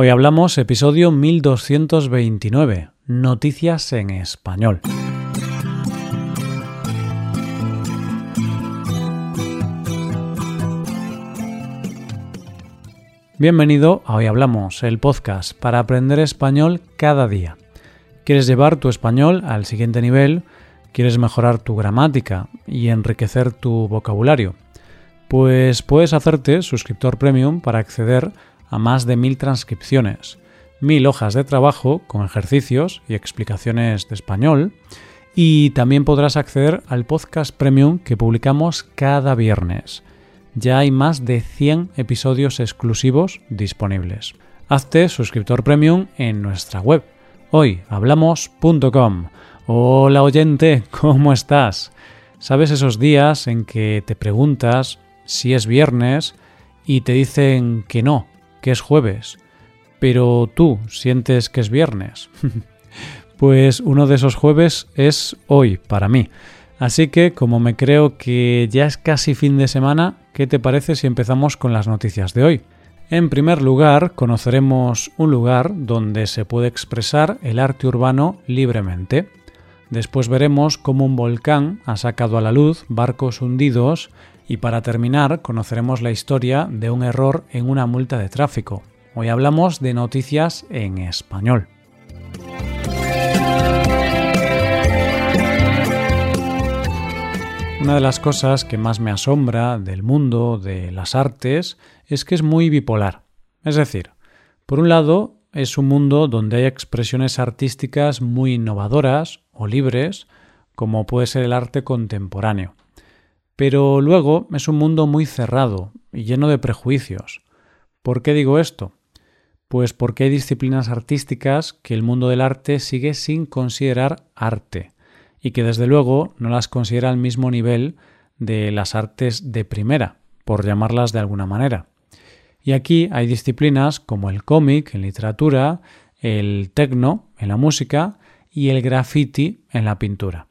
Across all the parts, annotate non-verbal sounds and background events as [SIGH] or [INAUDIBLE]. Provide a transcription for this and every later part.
Hoy hablamos episodio 1229, Noticias en Español. Bienvenido a Hoy Hablamos, el podcast para aprender español cada día. ¿Quieres llevar tu español al siguiente nivel? ¿Quieres mejorar tu gramática y enriquecer tu vocabulario? Pues puedes hacerte suscriptor premium para acceder a más de mil transcripciones, mil hojas de trabajo con ejercicios y explicaciones de español, y también podrás acceder al podcast premium que publicamos cada viernes ya hay más de 100 episodios exclusivos disponibles. Hazte suscriptor premium en nuestra web hoyhablamos.com. Hola oyente, [LAUGHS] ¿cómo estás? ¿Sabes esos días en que te preguntas si es viernes y te dicen que no, es jueves, pero tú sientes que es viernes? [LAUGHS] pues uno de esos jueves es hoy para mí. Así que como me creo que ya es casi fin de semana, ¿qué te parece si empezamos con las noticias de hoy? En primer lugar, conoceremos un lugar donde se puede expresar el arte urbano libremente. Después veremos cómo un volcán ha sacado a la luz barcos hundidos y para terminar conoceremos la historia de un error en una multa de tráfico. Hoy hablamos de noticias en español. Una de las cosas que más me asombra del mundo de las artes es que es muy bipolar. Es decir, por un lado, es un mundo donde hay expresiones artísticas muy innovadoras o libres, como puede ser el arte contemporáneo. Pero luego es un mundo muy cerrado y lleno de prejuicios. ¿Por qué digo esto? Pues porque hay disciplinas artísticas que el mundo del arte sigue sin considerar arte y que desde luego no las considera al mismo nivel de las artes de primera, por llamarlas de alguna manera. Y aquí hay disciplinas como el cómic en literatura, el techno en la música y el graffiti en la pintura.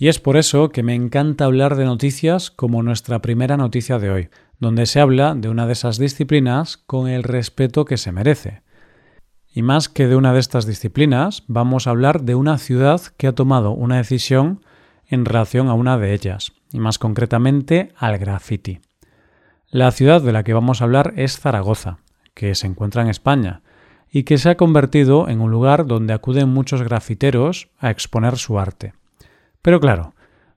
Y es por eso que me encanta hablar de noticias como nuestra primera noticia de hoy, donde se habla de una de esas disciplinas con el respeto que se merece, y más que de una de estas disciplinas, vamos a hablar de una ciudad que ha tomado una decisión en relación a una de ellas, y más concretamente al graffiti. La ciudad de la que vamos a hablar es Zaragoza, que se encuentra en España, y que se ha convertido en un lugar donde acuden muchos grafiteros a exponer su arte. Pero claro,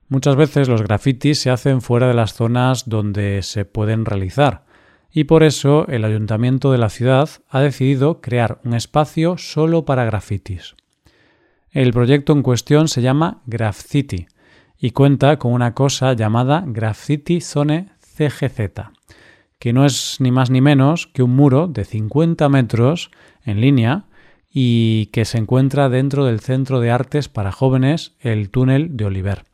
muchas veces los grafitis se hacen fuera de las zonas donde se pueden realizar, y por eso el ayuntamiento de la ciudad ha decidido crear un espacio solo para grafitis. El proyecto en cuestión se llama Graffiti y cuenta con una cosa llamada Graffiti Zone CGZ, que no es ni más ni menos que un muro de 50 metros en línea y que se encuentra dentro del Centro de Artes para Jóvenes, el Túnel de Oliver.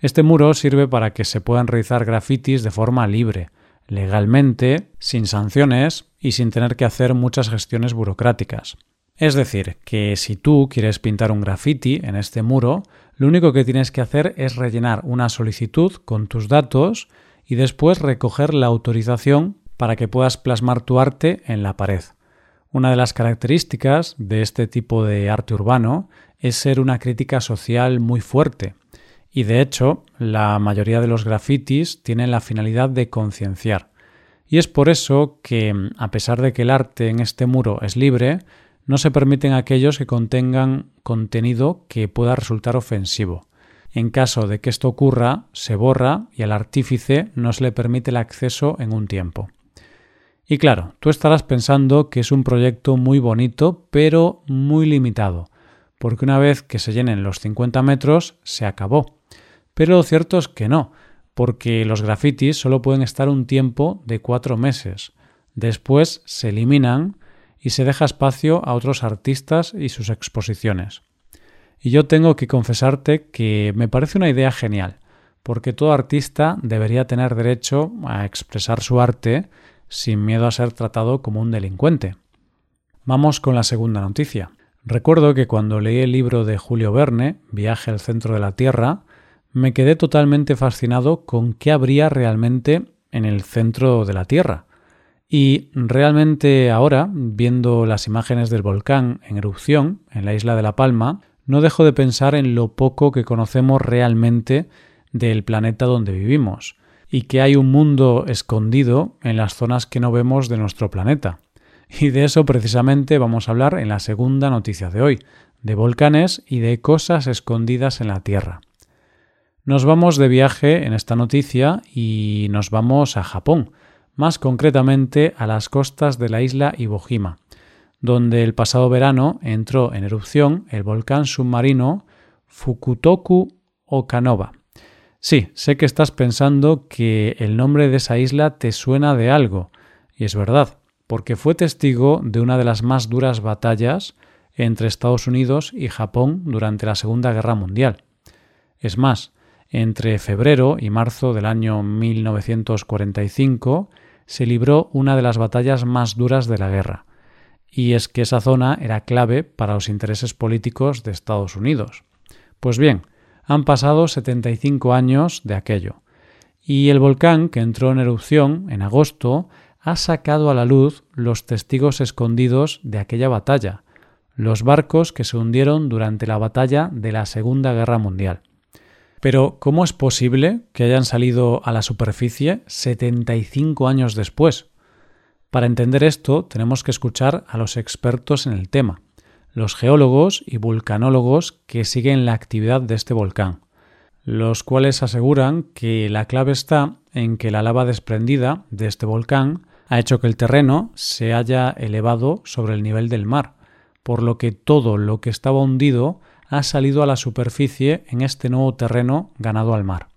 Este muro sirve para que se puedan realizar grafitis de forma libre, legalmente, sin sanciones y sin tener que hacer muchas gestiones burocráticas. Es decir, que si tú quieres pintar un graffiti en este muro, lo único que tienes que hacer es rellenar una solicitud con tus datos y después recoger la autorización para que puedas plasmar tu arte en la pared. Una de las características de este tipo de arte urbano es ser una crítica social muy fuerte, y de hecho, la mayoría de los grafitis tienen la finalidad de concienciar. Y es por eso que, a pesar de que el arte en este muro es libre, no se permiten aquellos que contengan contenido que pueda resultar ofensivo. En caso de que esto ocurra, se borra y al artífice no se le permite el acceso en un tiempo. Y claro, tú estarás pensando que es un proyecto muy bonito, pero muy limitado, porque una vez que se llenen los 50 metros, se acabó. Pero lo cierto es que no, porque los grafitis solo pueden estar un tiempo de cuatro meses. Después se eliminan y se deja espacio a otros artistas y sus exposiciones. Y yo tengo que confesarte que me parece una idea genial, porque todo artista debería tener derecho a expresar su arte sin miedo a ser tratado como un delincuente. Vamos con la segunda noticia. Recuerdo que cuando leí el libro de Julio Verne, Viaje al centro de la Tierra, me quedé totalmente fascinado con qué habría realmente en el centro de la Tierra. Y realmente ahora, viendo las imágenes del volcán en erupción en la isla de La Palma, no dejo de pensar en lo poco que conocemos realmente del planeta donde vivimos, y que hay un mundo escondido en las zonas que no vemos de nuestro planeta. Y de eso precisamente vamos a hablar en la segunda noticia de hoy, de volcanes y de cosas escondidas en la Tierra. Nos vamos de viaje en esta noticia y nos vamos a Japón, más concretamente a las costas de la isla Iwo Jima, donde el pasado verano entró en erupción el volcán submarino Fukutoku Okanova. Sí, sé que estás pensando que el nombre de esa isla te suena de algo, y es verdad, porque fue testigo de una de las más duras batallas entre Estados Unidos y Japón durante la Segunda Guerra Mundial. Es más, entre febrero y marzo del año 1945 se libró una de las batallas más duras de la guerra, y es que esa zona era clave para los intereses políticos de Estados Unidos. Pues bien, han pasado 75 años de aquello, y el volcán que entró en erupción en agosto ha sacado a la luz los testigos escondidos de aquella batalla, los barcos que se hundieron durante la batalla de la Segunda Guerra Mundial. Pero, ¿cómo es posible que hayan salido a la superficie 75 años después? Para entender esto, tenemos que escuchar a los expertos en el tema, los geólogos y vulcanólogos que siguen la actividad de este volcán, los cuales aseguran que la clave está en que la lava desprendida de este volcán ha hecho que el terreno se haya elevado sobre el nivel del mar, por lo que todo lo que estaba hundido ha salido a la superficie en este nuevo terreno ganado al mar.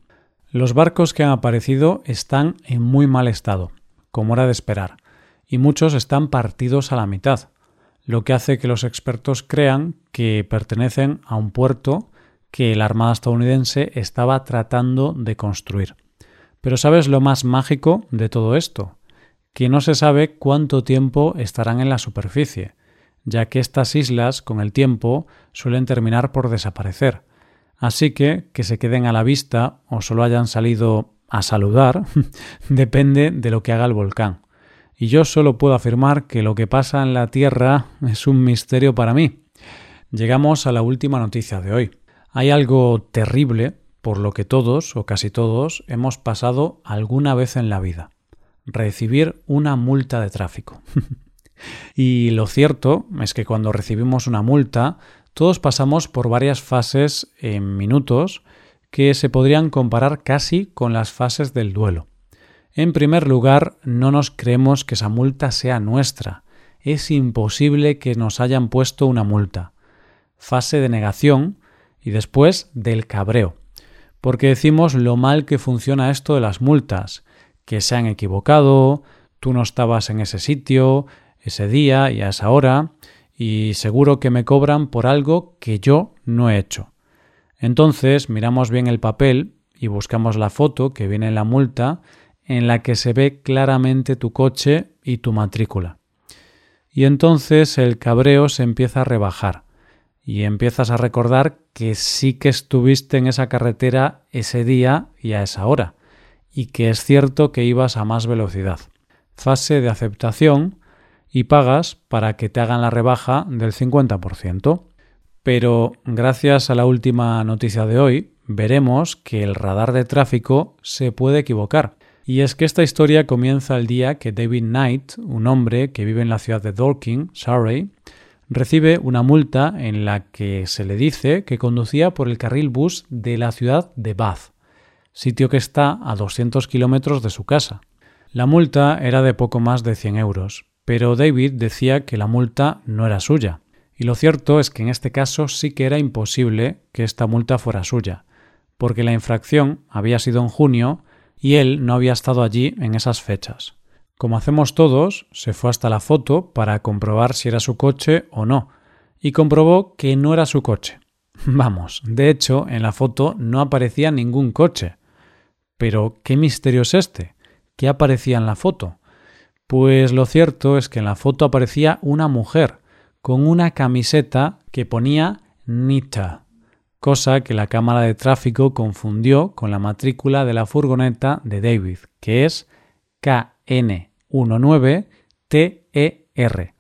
Los barcos que han aparecido están en muy mal estado, como era de esperar, y muchos están partidos a la mitad, lo que hace que los expertos crean que pertenecen a un puerto que la Armada estadounidense estaba tratando de construir. Pero ¿sabes lo más mágico de todo esto? Que no se sabe cuánto tiempo estarán en la superficie, ya que estas islas, con el tiempo, suelen terminar por desaparecer. Así que que se queden a la vista o solo hayan salido a saludar [LAUGHS] depende de lo que haga el volcán. Y yo solo puedo afirmar que lo que pasa en la Tierra es un misterio para mí. Llegamos a la última noticia de hoy. Hay algo terrible por lo que todos, o casi todos, hemos pasado alguna vez en la vida. Recibir una multa de tráfico. [LAUGHS] Y lo cierto es que cuando recibimos una multa, todos pasamos por varias fases en minutos que se podrían comparar casi con las fases del duelo. En primer lugar, no nos creemos que esa multa sea nuestra. Es imposible que nos hayan puesto una multa. Fase de negación y después del cabreo. Porque decimos lo mal que funciona esto de las multas, que se han equivocado, tú no estabas en ese sitio, ese día y a esa hora y seguro que me cobran por algo que yo no he hecho. Entonces miramos bien el papel y buscamos la foto que viene en la multa en la que se ve claramente tu coche y tu matrícula. Y entonces el cabreo se empieza a rebajar y empiezas a recordar que sí que estuviste en esa carretera ese día y a esa hora, y que es cierto que ibas a más velocidad. Fase de aceptación y pagas para que te hagan la rebaja del 50%. Pero gracias a la última noticia de hoy, veremos que el radar de tráfico se puede equivocar. Y es que esta historia comienza el día que David Knight, un hombre que vive en la ciudad de Dorking, Surrey, recibe una multa en la que se le dice que conducía por el carril bus de la ciudad de Bath, sitio que está a 200 kilómetros de su casa. La multa era de poco más de 100 euros, pero David decía que la multa no era suya. Y lo cierto es que en este caso sí que era imposible que esta multa fuera suya, porque la infracción había sido en junio y él no había estado allí en esas fechas. Como hacemos todos, se fue hasta la foto para comprobar si era su coche o no, y comprobó que no era su coche. [LAUGHS] Vamos, de hecho, en la foto no aparecía ningún coche. Pero, ¿qué misterio es este? ¿Qué aparecía en la foto? Pues lo cierto es que en la foto aparecía una mujer con una camiseta que ponía Nita, cosa que la cámara de tráfico confundió con la matrícula de la furgoneta de David, que es KN1 19TER,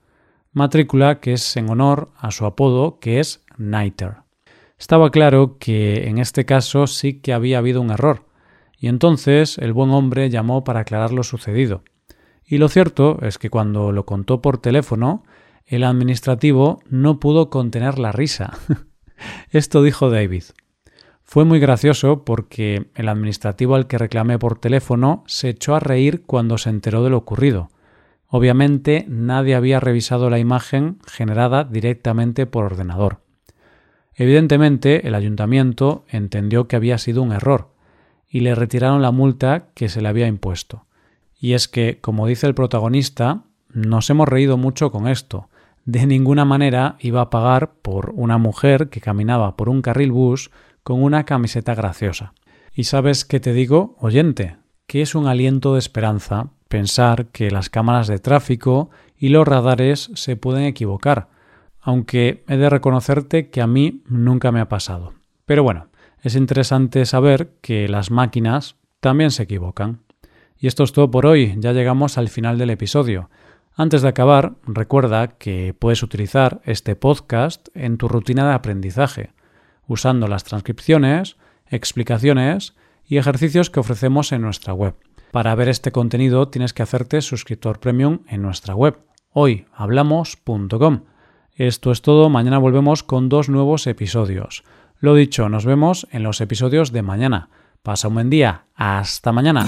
matrícula que es en honor a su apodo que es Niter. Estaba claro que en este caso sí que había habido un error, y entonces el buen hombre llamó para aclarar lo sucedido. Y lo cierto es que cuando lo contó por teléfono, el administrativo no pudo contener la risa. [LAUGHS] Esto dijo David. Fue muy gracioso porque el administrativo al que reclamé por teléfono se echó a reír cuando se enteró de lo ocurrido. Obviamente nadie había revisado la imagen generada directamente por ordenador. Evidentemente el ayuntamiento entendió que había sido un error y le retiraron la multa que se le había impuesto. Y es que, como dice el protagonista, nos hemos reído mucho con esto. De ninguna manera iba a pagar por una mujer que caminaba por un carril bus con una camiseta graciosa. Y sabes qué te digo, oyente, que es un aliento de esperanza pensar que las cámaras de tráfico y los radares se pueden equivocar, aunque he de reconocerte que a mí nunca me ha pasado. Pero bueno, es interesante saber que las máquinas también se equivocan. Y esto es todo por hoy, ya llegamos al final del episodio. Antes de acabar, recuerda que puedes utilizar este podcast en tu rutina de aprendizaje usando las transcripciones, explicaciones y ejercicios que ofrecemos en nuestra web. Para ver este contenido tienes que hacerte suscriptor premium en nuestra web, hoyhablamos.com. Esto es todo, mañana volvemos con dos nuevos episodios. Lo dicho, nos vemos en los episodios de mañana. Pasa un buen día, hasta mañana.